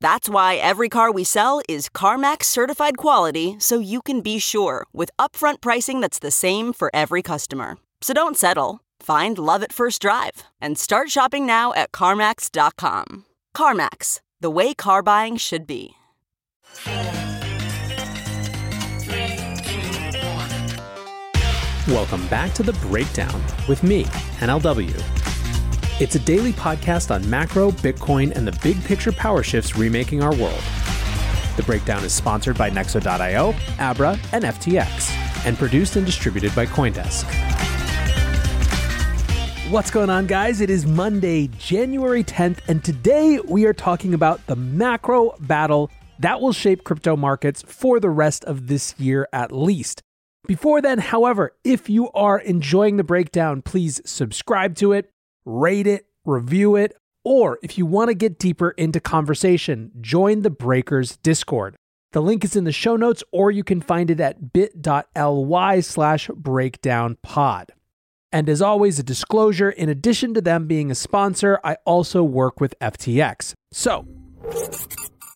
That's why every car we sell is CarMax certified quality so you can be sure with upfront pricing that's the same for every customer. So don't settle. Find love at first drive and start shopping now at CarMax.com. CarMax, the way car buying should be. Welcome back to The Breakdown with me, NLW. It's a daily podcast on macro, Bitcoin, and the big picture power shifts remaking our world. The Breakdown is sponsored by Nexo.io, Abra, and FTX, and produced and distributed by Coindesk. What's going on, guys? It is Monday, January 10th, and today we are talking about the macro battle that will shape crypto markets for the rest of this year at least. Before then, however, if you are enjoying the breakdown, please subscribe to it, rate it, review it, or if you want to get deeper into conversation, join the Breakers Discord. The link is in the show notes, or you can find it at bit.ly slash breakdownpod. And as always, a disclosure in addition to them being a sponsor, I also work with FTX. So,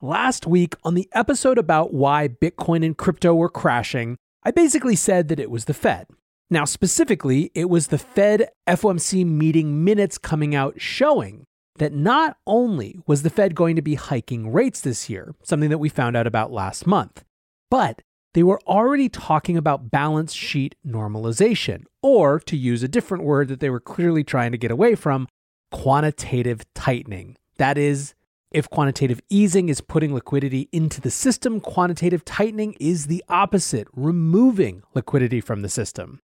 last week on the episode about why Bitcoin and crypto were crashing, I basically said that it was the Fed. Now, specifically, it was the Fed FOMC meeting minutes coming out showing that not only was the Fed going to be hiking rates this year, something that we found out about last month, but they were already talking about balance sheet normalization, or to use a different word that they were clearly trying to get away from, quantitative tightening. That is, if quantitative easing is putting liquidity into the system, quantitative tightening is the opposite, removing liquidity from the system.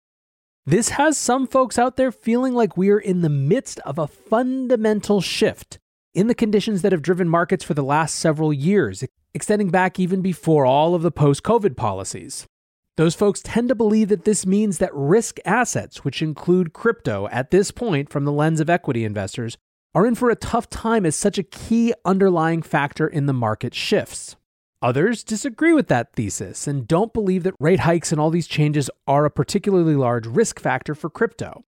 This has some folks out there feeling like we are in the midst of a fundamental shift in the conditions that have driven markets for the last several years, extending back even before all of the post COVID policies. Those folks tend to believe that this means that risk assets, which include crypto at this point from the lens of equity investors, are in for a tough time as such a key underlying factor in the market shifts. Others disagree with that thesis and don't believe that rate hikes and all these changes are a particularly large risk factor for crypto.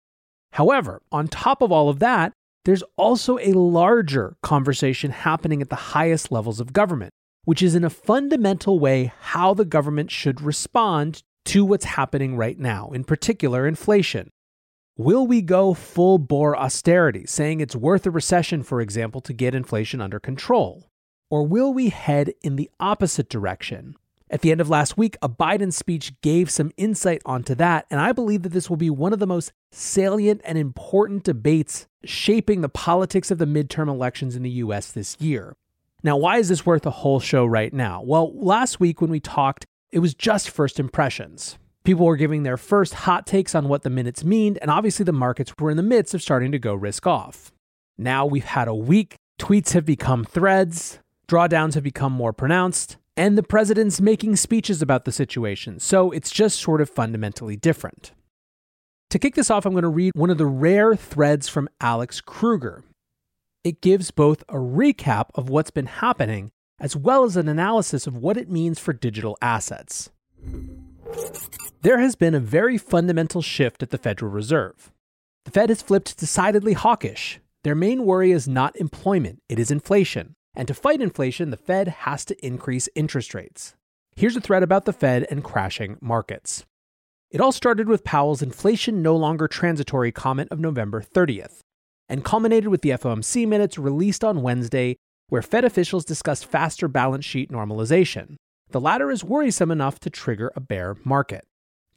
However, on top of all of that, there's also a larger conversation happening at the highest levels of government, which is in a fundamental way how the government should respond to what's happening right now, in particular inflation. Will we go full bore austerity, saying it's worth a recession, for example, to get inflation under control? Or will we head in the opposite direction? At the end of last week, a Biden speech gave some insight onto that, and I believe that this will be one of the most salient and important debates shaping the politics of the midterm elections in the US this year. Now, why is this worth a whole show right now? Well, last week when we talked, it was just first impressions. People were giving their first hot takes on what the minutes mean, and obviously the markets were in the midst of starting to go risk off. Now we've had a week, tweets have become threads, drawdowns have become more pronounced, and the president's making speeches about the situation, so it's just sort of fundamentally different. To kick this off, I'm going to read one of the rare threads from Alex Kruger. It gives both a recap of what's been happening as well as an analysis of what it means for digital assets. There has been a very fundamental shift at the Federal Reserve. The Fed has flipped decidedly hawkish. Their main worry is not employment, it is inflation. And to fight inflation, the Fed has to increase interest rates. Here's a thread about the Fed and crashing markets. It all started with Powell's inflation no longer transitory comment of November 30th, and culminated with the FOMC minutes released on Wednesday, where Fed officials discussed faster balance sheet normalization. The latter is worrisome enough to trigger a bear market.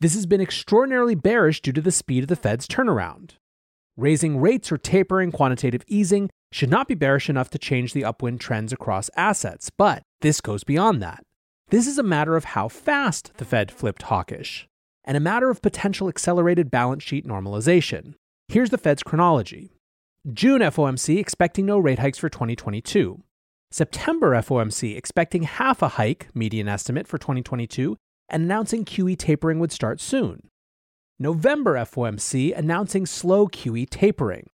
This has been extraordinarily bearish due to the speed of the Fed's turnaround. Raising rates or tapering quantitative easing should not be bearish enough to change the upwind trends across assets, but this goes beyond that. This is a matter of how fast the Fed flipped hawkish, and a matter of potential accelerated balance sheet normalization. Here's the Fed's chronology June FOMC expecting no rate hikes for 2022. September FOMC expecting half a hike, median estimate for 2022, and announcing QE tapering would start soon. November FOMC announcing slow QE tapering.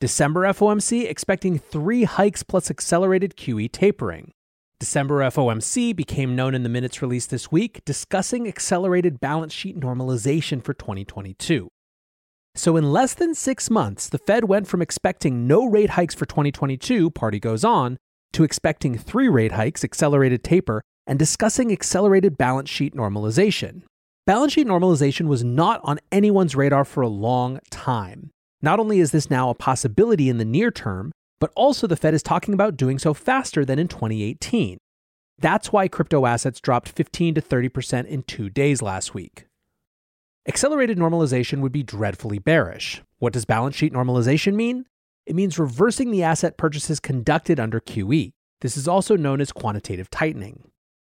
December FOMC expecting three hikes plus accelerated QE tapering. December FOMC became known in the minutes released this week, discussing accelerated balance sheet normalization for 2022. So, in less than six months, the Fed went from expecting no rate hikes for 2022, party goes on, to expecting three rate hikes, accelerated taper, and discussing accelerated balance sheet normalization. Balance sheet normalization was not on anyone's radar for a long time. Not only is this now a possibility in the near term, but also the Fed is talking about doing so faster than in 2018. That's why crypto assets dropped 15 to 30% in two days last week. Accelerated normalization would be dreadfully bearish. What does balance sheet normalization mean? It means reversing the asset purchases conducted under QE. This is also known as quantitative tightening.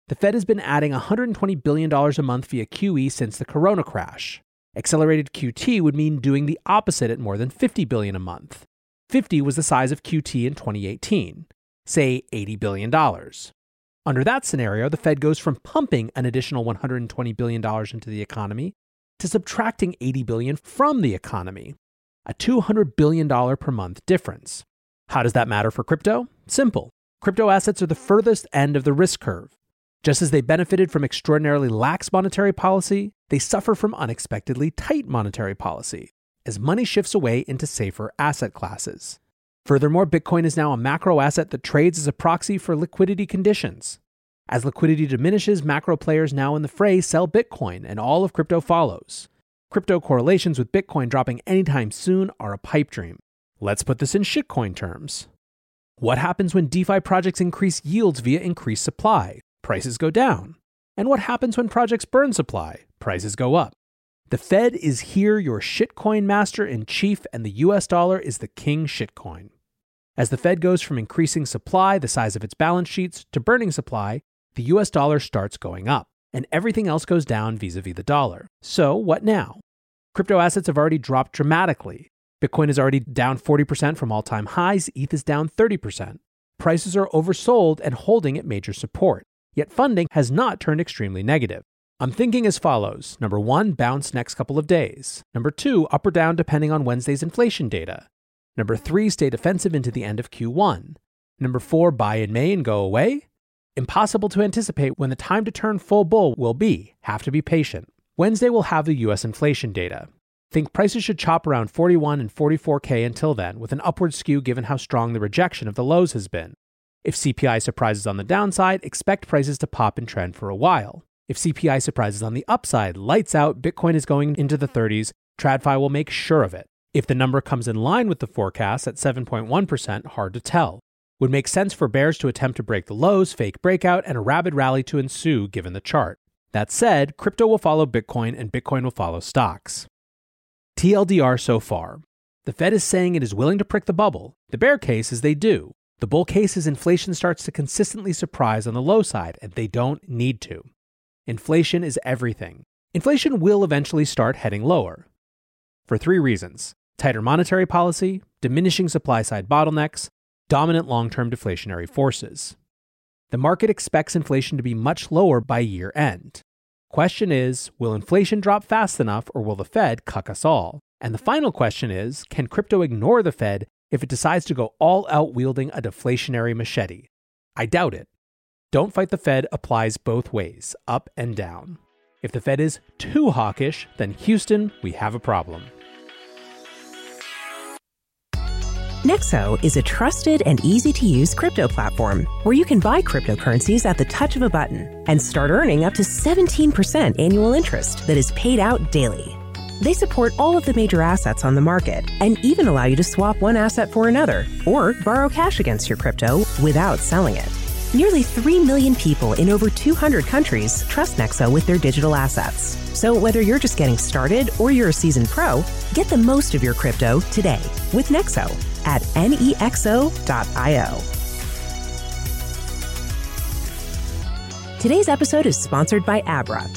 The Fed has been adding $120 billion a month via QE since the corona crash. Accelerated QT would mean doing the opposite at more than $50 billion a month. 50 was the size of QT in 2018, say $80 billion. Under that scenario, the Fed goes from pumping an additional $120 billion into the economy to subtracting $80 billion from the economy, a $200 billion per month difference. How does that matter for crypto? Simple. Crypto assets are the furthest end of the risk curve. Just as they benefited from extraordinarily lax monetary policy, they suffer from unexpectedly tight monetary policy as money shifts away into safer asset classes. Furthermore, Bitcoin is now a macro asset that trades as a proxy for liquidity conditions. As liquidity diminishes, macro players now in the fray sell Bitcoin, and all of crypto follows. Crypto correlations with Bitcoin dropping anytime soon are a pipe dream. Let's put this in shitcoin terms. What happens when DeFi projects increase yields via increased supply? Prices go down. And what happens when projects burn supply? Prices go up. The Fed is here, your shitcoin master in chief, and the US dollar is the king shitcoin. As the Fed goes from increasing supply, the size of its balance sheets, to burning supply, the US dollar starts going up, and everything else goes down vis a vis the dollar. So, what now? Crypto assets have already dropped dramatically. Bitcoin is already down 40% from all time highs, ETH is down 30%. Prices are oversold and holding at major support. Yet funding has not turned extremely negative. I'm thinking as follows Number one, bounce next couple of days. Number two, up or down depending on Wednesday's inflation data. Number three, stay defensive into the end of Q1. Number four, buy in May and go away. Impossible to anticipate when the time to turn full bull will be. Have to be patient. Wednesday will have the US inflation data. Think prices should chop around 41 and 44K until then, with an upward skew given how strong the rejection of the lows has been. If CPI surprises on the downside, expect prices to pop and trend for a while. If CPI surprises on the upside, lights out, Bitcoin is going into the 30s, TradFi will make sure of it. If the number comes in line with the forecast at 7.1%, hard to tell. Would make sense for bears to attempt to break the lows, fake breakout, and a rapid rally to ensue given the chart. That said, crypto will follow Bitcoin and Bitcoin will follow stocks. TLDR so far. The Fed is saying it is willing to prick the bubble. The bear case is they do. The bull case is inflation starts to consistently surprise on the low side, and they don't need to. Inflation is everything. Inflation will eventually start heading lower. For three reasons tighter monetary policy, diminishing supply side bottlenecks, dominant long term deflationary forces. The market expects inflation to be much lower by year end. Question is will inflation drop fast enough or will the Fed cuck us all? And the final question is can crypto ignore the Fed if it decides to go all out wielding a deflationary machete. I doubt it. Don't fight the Fed applies both ways, up and down. If the Fed is too hawkish, then Houston, we have a problem. Nexo is a trusted and easy to use crypto platform where you can buy cryptocurrencies at the touch of a button and start earning up to 17% annual interest that is paid out daily. They support all of the major assets on the market and even allow you to swap one asset for another or borrow cash against your crypto without selling it. Nearly 3 million people in over 200 countries trust Nexo with their digital assets. So whether you're just getting started or you're a seasoned pro, get the most of your crypto today with Nexo at nexo.io. Today's episode is sponsored by Abra.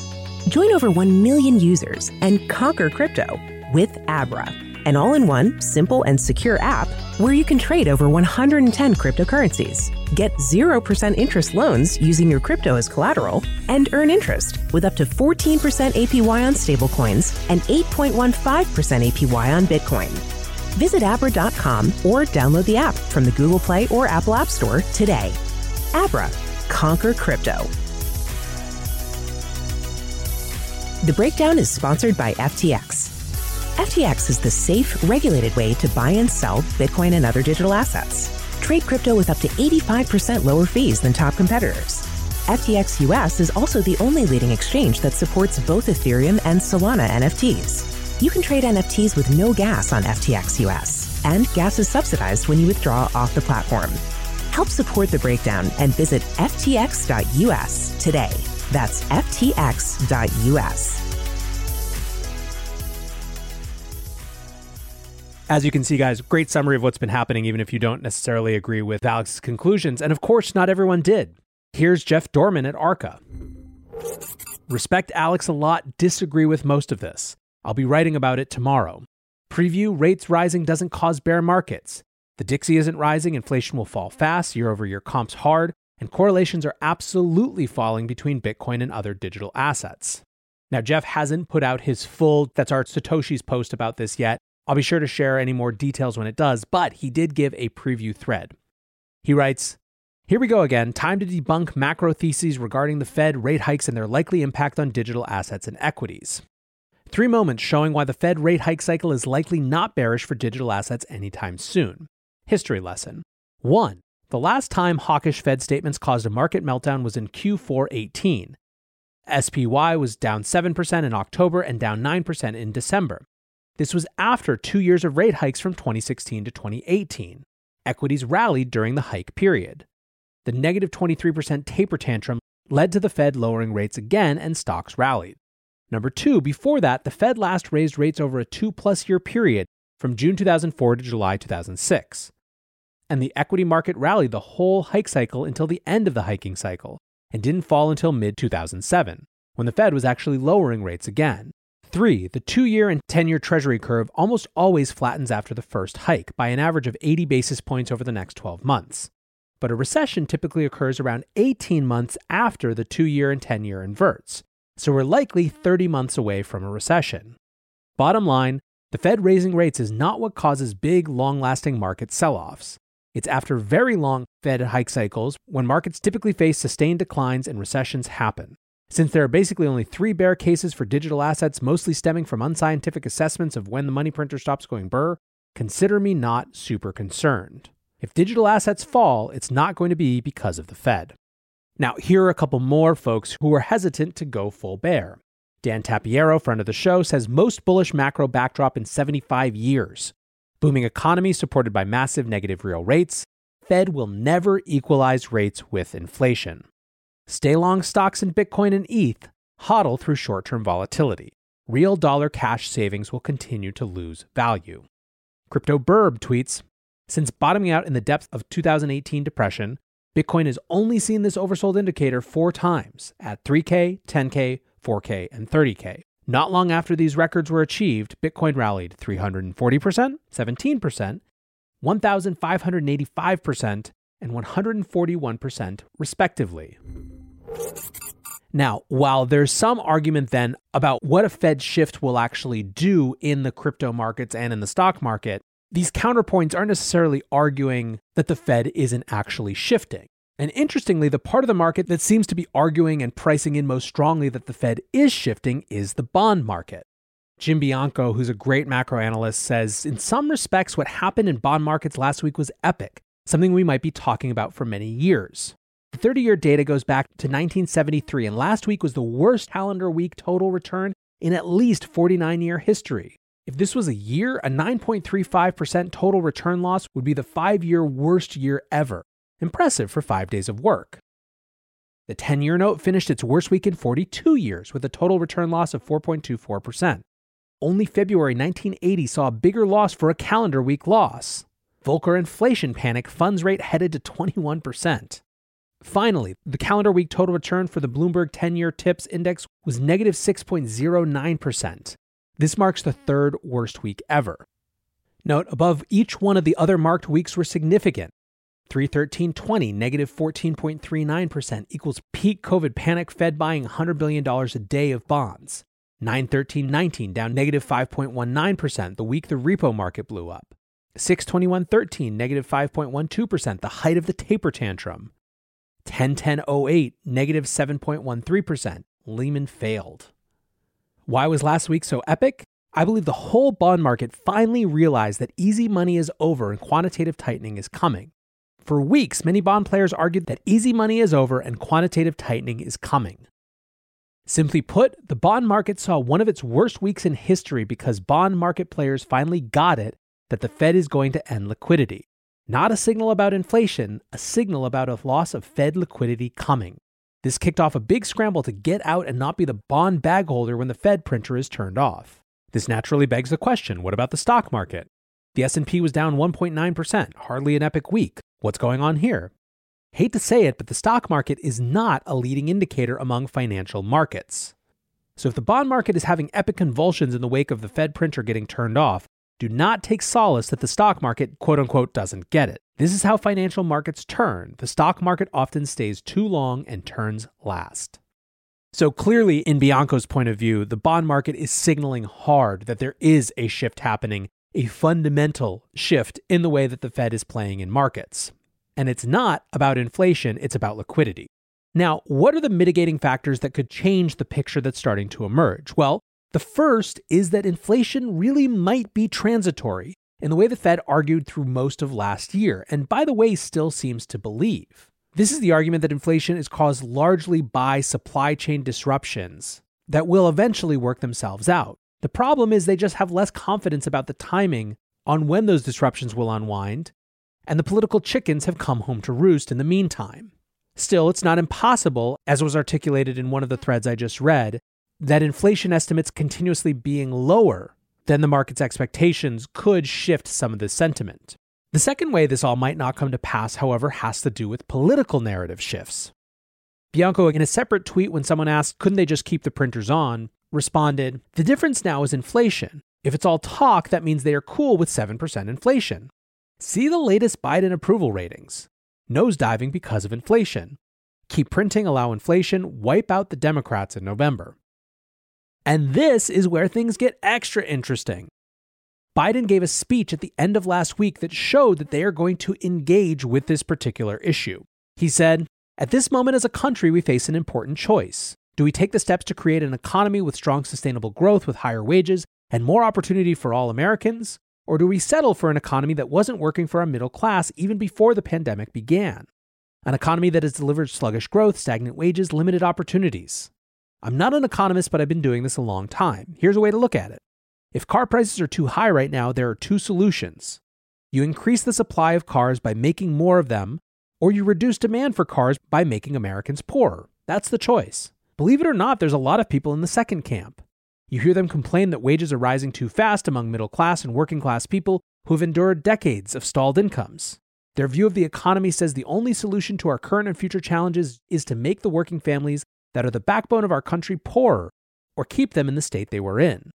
Join over 1 million users and conquer crypto with Abra, an all in one, simple, and secure app where you can trade over 110 cryptocurrencies, get 0% interest loans using your crypto as collateral, and earn interest with up to 14% APY on stablecoins and 8.15% APY on Bitcoin. Visit Abra.com or download the app from the Google Play or Apple App Store today. Abra, conquer crypto. The breakdown is sponsored by FTX. FTX is the safe, regulated way to buy and sell Bitcoin and other digital assets. Trade crypto with up to 85% lower fees than top competitors. FTX US is also the only leading exchange that supports both Ethereum and Solana NFTs. You can trade NFTs with no gas on FTX US, and gas is subsidized when you withdraw off the platform. Help support the breakdown and visit ftx.us today. That's ftx.us. As you can see, guys, great summary of what's been happening, even if you don't necessarily agree with Alex's conclusions. And of course, not everyone did. Here's Jeff Dorman at Arca. Respect Alex a lot, disagree with most of this. I'll be writing about it tomorrow. Preview rates rising doesn't cause bear markets. The DXY isn't rising, inflation will fall fast, year over year comps hard, and correlations are absolutely falling between Bitcoin and other digital assets. Now, Jeff hasn't put out his full, that's our Satoshi's post about this yet, I'll be sure to share any more details when it does, but he did give a preview thread. He writes, here we go again. Time to debunk macro theses regarding the Fed rate hikes and their likely impact on digital assets and equities. Three moments showing why the Fed rate hike cycle is likely not bearish for digital assets anytime soon. History lesson 1. The last time hawkish Fed statements caused a market meltdown was in Q4 18. SPY was down 7% in October and down 9% in December. This was after two years of rate hikes from 2016 to 2018. Equities rallied during the hike period. The negative 23% taper tantrum led to the Fed lowering rates again and stocks rallied. Number two, before that, the Fed last raised rates over a two plus year period from June 2004 to July 2006. And the equity market rallied the whole hike cycle until the end of the hiking cycle and didn't fall until mid 2007, when the Fed was actually lowering rates again. Three, the two year and 10 year Treasury curve almost always flattens after the first hike by an average of 80 basis points over the next 12 months. But a recession typically occurs around 18 months after the two year and 10 year inverts, so we're likely 30 months away from a recession. Bottom line, the Fed raising rates is not what causes big, long lasting market sell offs. It's after very long Fed hike cycles when markets typically face sustained declines and recessions happen. Since there are basically only three bear cases for digital assets, mostly stemming from unscientific assessments of when the money printer stops going burr, consider me not super concerned. If digital assets fall, it's not going to be because of the Fed. Now, here are a couple more folks who are hesitant to go full bear. Dan Tapiero, friend of the show, says most bullish macro backdrop in 75 years. Booming economy supported by massive negative real rates. Fed will never equalize rates with inflation. Stay long stocks in Bitcoin and ETH, hodl through short term volatility. Real dollar cash savings will continue to lose value. CryptoBirb tweets Since bottoming out in the depths of 2018 depression, Bitcoin has only seen this oversold indicator four times at 3K, 10K, 4K, and 30K. Not long after these records were achieved, Bitcoin rallied 340%, 17%, 1,585%, and 141%, respectively. Now, while there's some argument then about what a Fed shift will actually do in the crypto markets and in the stock market, these counterpoints aren't necessarily arguing that the Fed isn't actually shifting. And interestingly, the part of the market that seems to be arguing and pricing in most strongly that the Fed is shifting is the bond market. Jim Bianco, who's a great macro analyst, says in some respects, what happened in bond markets last week was epic something we might be talking about for many years. The 30 year data goes back to 1973, and last week was the worst calendar week total return in at least 49 year history. If this was a year, a 9.35% total return loss would be the five year worst year ever. Impressive for five days of work. The 10 year note finished its worst week in 42 years with a total return loss of 4.24%. Only February 1980 saw a bigger loss for a calendar week loss. Volcker inflation panic funds rate headed to 21%. Finally, the calendar week total return for the Bloomberg 10 year TIPS index was negative 6.09%. This marks the third worst week ever. Note above each one of the other marked weeks were significant. 313.20, negative 14.39% equals peak COVID panic Fed buying $100 billion a day of bonds. 913.19, down negative 5.19%, the week the repo market blew up. 621.13, negative 5.12%, the height of the taper tantrum. 1010.08, negative 7.13%, Lehman failed. Why was last week so epic? I believe the whole bond market finally realized that easy money is over and quantitative tightening is coming. For weeks, many bond players argued that easy money is over and quantitative tightening is coming. Simply put, the bond market saw one of its worst weeks in history because bond market players finally got it that the Fed is going to end liquidity. Not a signal about inflation, a signal about a loss of Fed liquidity coming. This kicked off a big scramble to get out and not be the bond bag holder when the Fed printer is turned off. This naturally begs the question, what about the stock market? The S&P was down 1.9%, hardly an epic week. What's going on here? Hate to say it, but the stock market is not a leading indicator among financial markets. So if the bond market is having epic convulsions in the wake of the Fed printer getting turned off, do not take solace that the stock market, quote unquote, doesn't get it. This is how financial markets turn. The stock market often stays too long and turns last. So clearly, in Bianco's point of view, the bond market is signaling hard that there is a shift happening a fundamental shift in the way that the Fed is playing in markets. And it's not about inflation, it's about liquidity. Now, what are the mitigating factors that could change the picture that's starting to emerge? Well, the first is that inflation really might be transitory in the way the Fed argued through most of last year, and by the way, still seems to believe. This is the argument that inflation is caused largely by supply chain disruptions that will eventually work themselves out. The problem is they just have less confidence about the timing on when those disruptions will unwind, and the political chickens have come home to roost in the meantime. Still, it's not impossible, as was articulated in one of the threads I just read, that inflation estimates continuously being lower than the market's expectations could shift some of this sentiment. The second way this all might not come to pass, however, has to do with political narrative shifts. Bianco, in a separate tweet, when someone asked, couldn't they just keep the printers on, responded, The difference now is inflation. If it's all talk, that means they are cool with 7% inflation. See the latest Biden approval ratings. Nosediving because of inflation. Keep printing, allow inflation, wipe out the Democrats in November. And this is where things get extra interesting. Biden gave a speech at the end of last week that showed that they are going to engage with this particular issue. He said, At this moment as a country, we face an important choice. Do we take the steps to create an economy with strong sustainable growth with higher wages and more opportunity for all Americans? Or do we settle for an economy that wasn't working for our middle class even before the pandemic began? An economy that has delivered sluggish growth, stagnant wages, limited opportunities. I'm not an economist, but I've been doing this a long time. Here's a way to look at it. If car prices are too high right now, there are two solutions. You increase the supply of cars by making more of them, or you reduce demand for cars by making Americans poorer. That's the choice. Believe it or not, there's a lot of people in the second camp. You hear them complain that wages are rising too fast among middle class and working class people who have endured decades of stalled incomes. Their view of the economy says the only solution to our current and future challenges is to make the working families that are the backbone of our country poorer or keep them in the state they were in.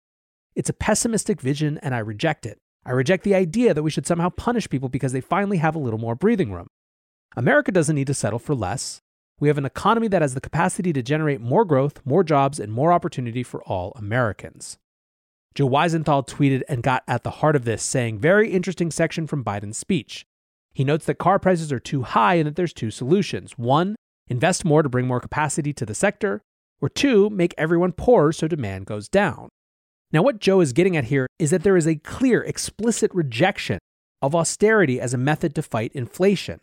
It's a pessimistic vision, and I reject it. I reject the idea that we should somehow punish people because they finally have a little more breathing room. America doesn't need to settle for less. We have an economy that has the capacity to generate more growth, more jobs, and more opportunity for all Americans. Joe Weisenthal tweeted and got at the heart of this, saying, Very interesting section from Biden's speech. He notes that car prices are too high and that there's two solutions. One, invest more to bring more capacity to the sector, or two, make everyone poorer so demand goes down. Now, what Joe is getting at here is that there is a clear, explicit rejection of austerity as a method to fight inflation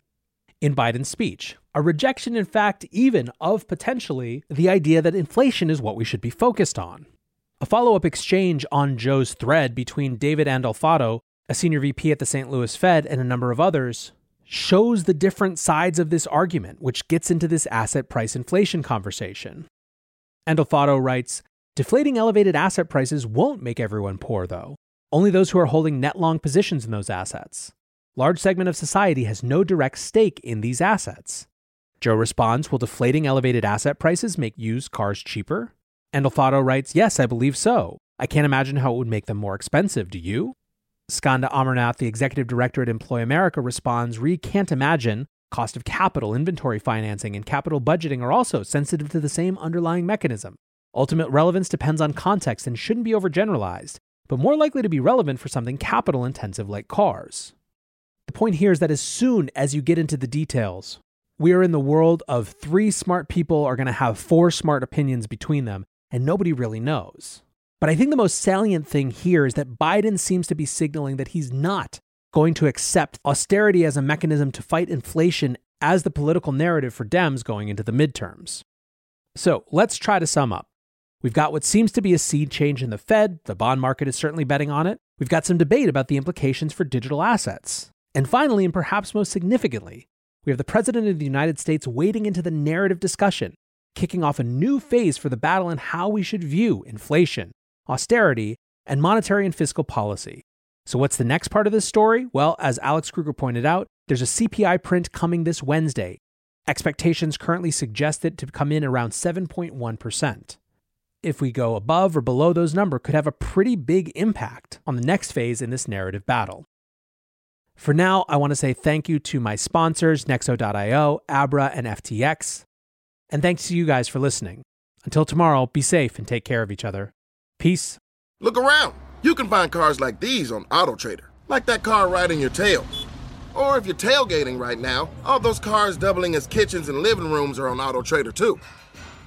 in Biden's speech. A rejection, in fact, even of potentially the idea that inflation is what we should be focused on. A follow up exchange on Joe's thread between David Andolfatto, a senior VP at the St. Louis Fed, and a number of others, shows the different sides of this argument, which gets into this asset price inflation conversation. Andolfatto writes Deflating elevated asset prices won't make everyone poor, though. Only those who are holding net long positions in those assets. Large segment of society has no direct stake in these assets. Joe responds Will deflating elevated asset prices make used cars cheaper? Andolfatto writes Yes, I believe so. I can't imagine how it would make them more expensive, do you? Skanda Amarnath, the executive director at Employ America, responds Re can't imagine. Cost of capital, inventory financing, and capital budgeting are also sensitive to the same underlying mechanism. Ultimate relevance depends on context and shouldn't be overgeneralized, but more likely to be relevant for something capital intensive like cars. The point here is that as soon as you get into the details, we are in the world of three smart people are going to have four smart opinions between them, and nobody really knows. But I think the most salient thing here is that Biden seems to be signaling that he's not going to accept austerity as a mechanism to fight inflation as the political narrative for Dems going into the midterms. So let's try to sum up. We've got what seems to be a seed change in the Fed. The bond market is certainly betting on it. We've got some debate about the implications for digital assets. And finally, and perhaps most significantly, we have the President of the United States wading into the narrative discussion, kicking off a new phase for the battle in how we should view inflation, austerity, and monetary and fiscal policy. So, what's the next part of this story? Well, as Alex Kruger pointed out, there's a CPI print coming this Wednesday. Expectations currently suggest it to come in around 7.1%. If we go above or below those numbers, could have a pretty big impact on the next phase in this narrative battle. For now, I want to say thank you to my sponsors, Nexo.io, Abra, and FTX. And thanks to you guys for listening. Until tomorrow, be safe and take care of each other. Peace. Look around. You can find cars like these on AutoTrader, like that car riding your tail. Or if you're tailgating right now, all those cars doubling as kitchens and living rooms are on AutoTrader too.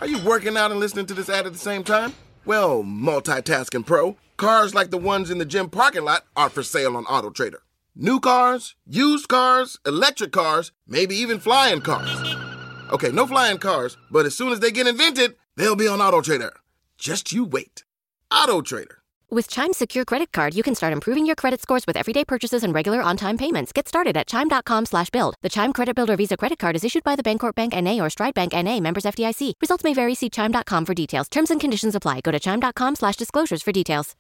Are you working out and listening to this ad at the same time? Well, multitasking pro, cars like the ones in the gym parking lot are for sale on AutoTrader. New cars, used cars, electric cars, maybe even flying cars. Okay, no flying cars, but as soon as they get invented, they'll be on AutoTrader. Just you wait. AutoTrader. With Chime's secure credit card, you can start improving your credit scores with everyday purchases and regular on-time payments. Get started at chime.com slash build. The Chime Credit Builder Visa Credit Card is issued by the Bancorp Bank N.A. or Stride Bank N.A. members FDIC. Results may vary. See chime.com for details. Terms and conditions apply. Go to chime.com slash disclosures for details.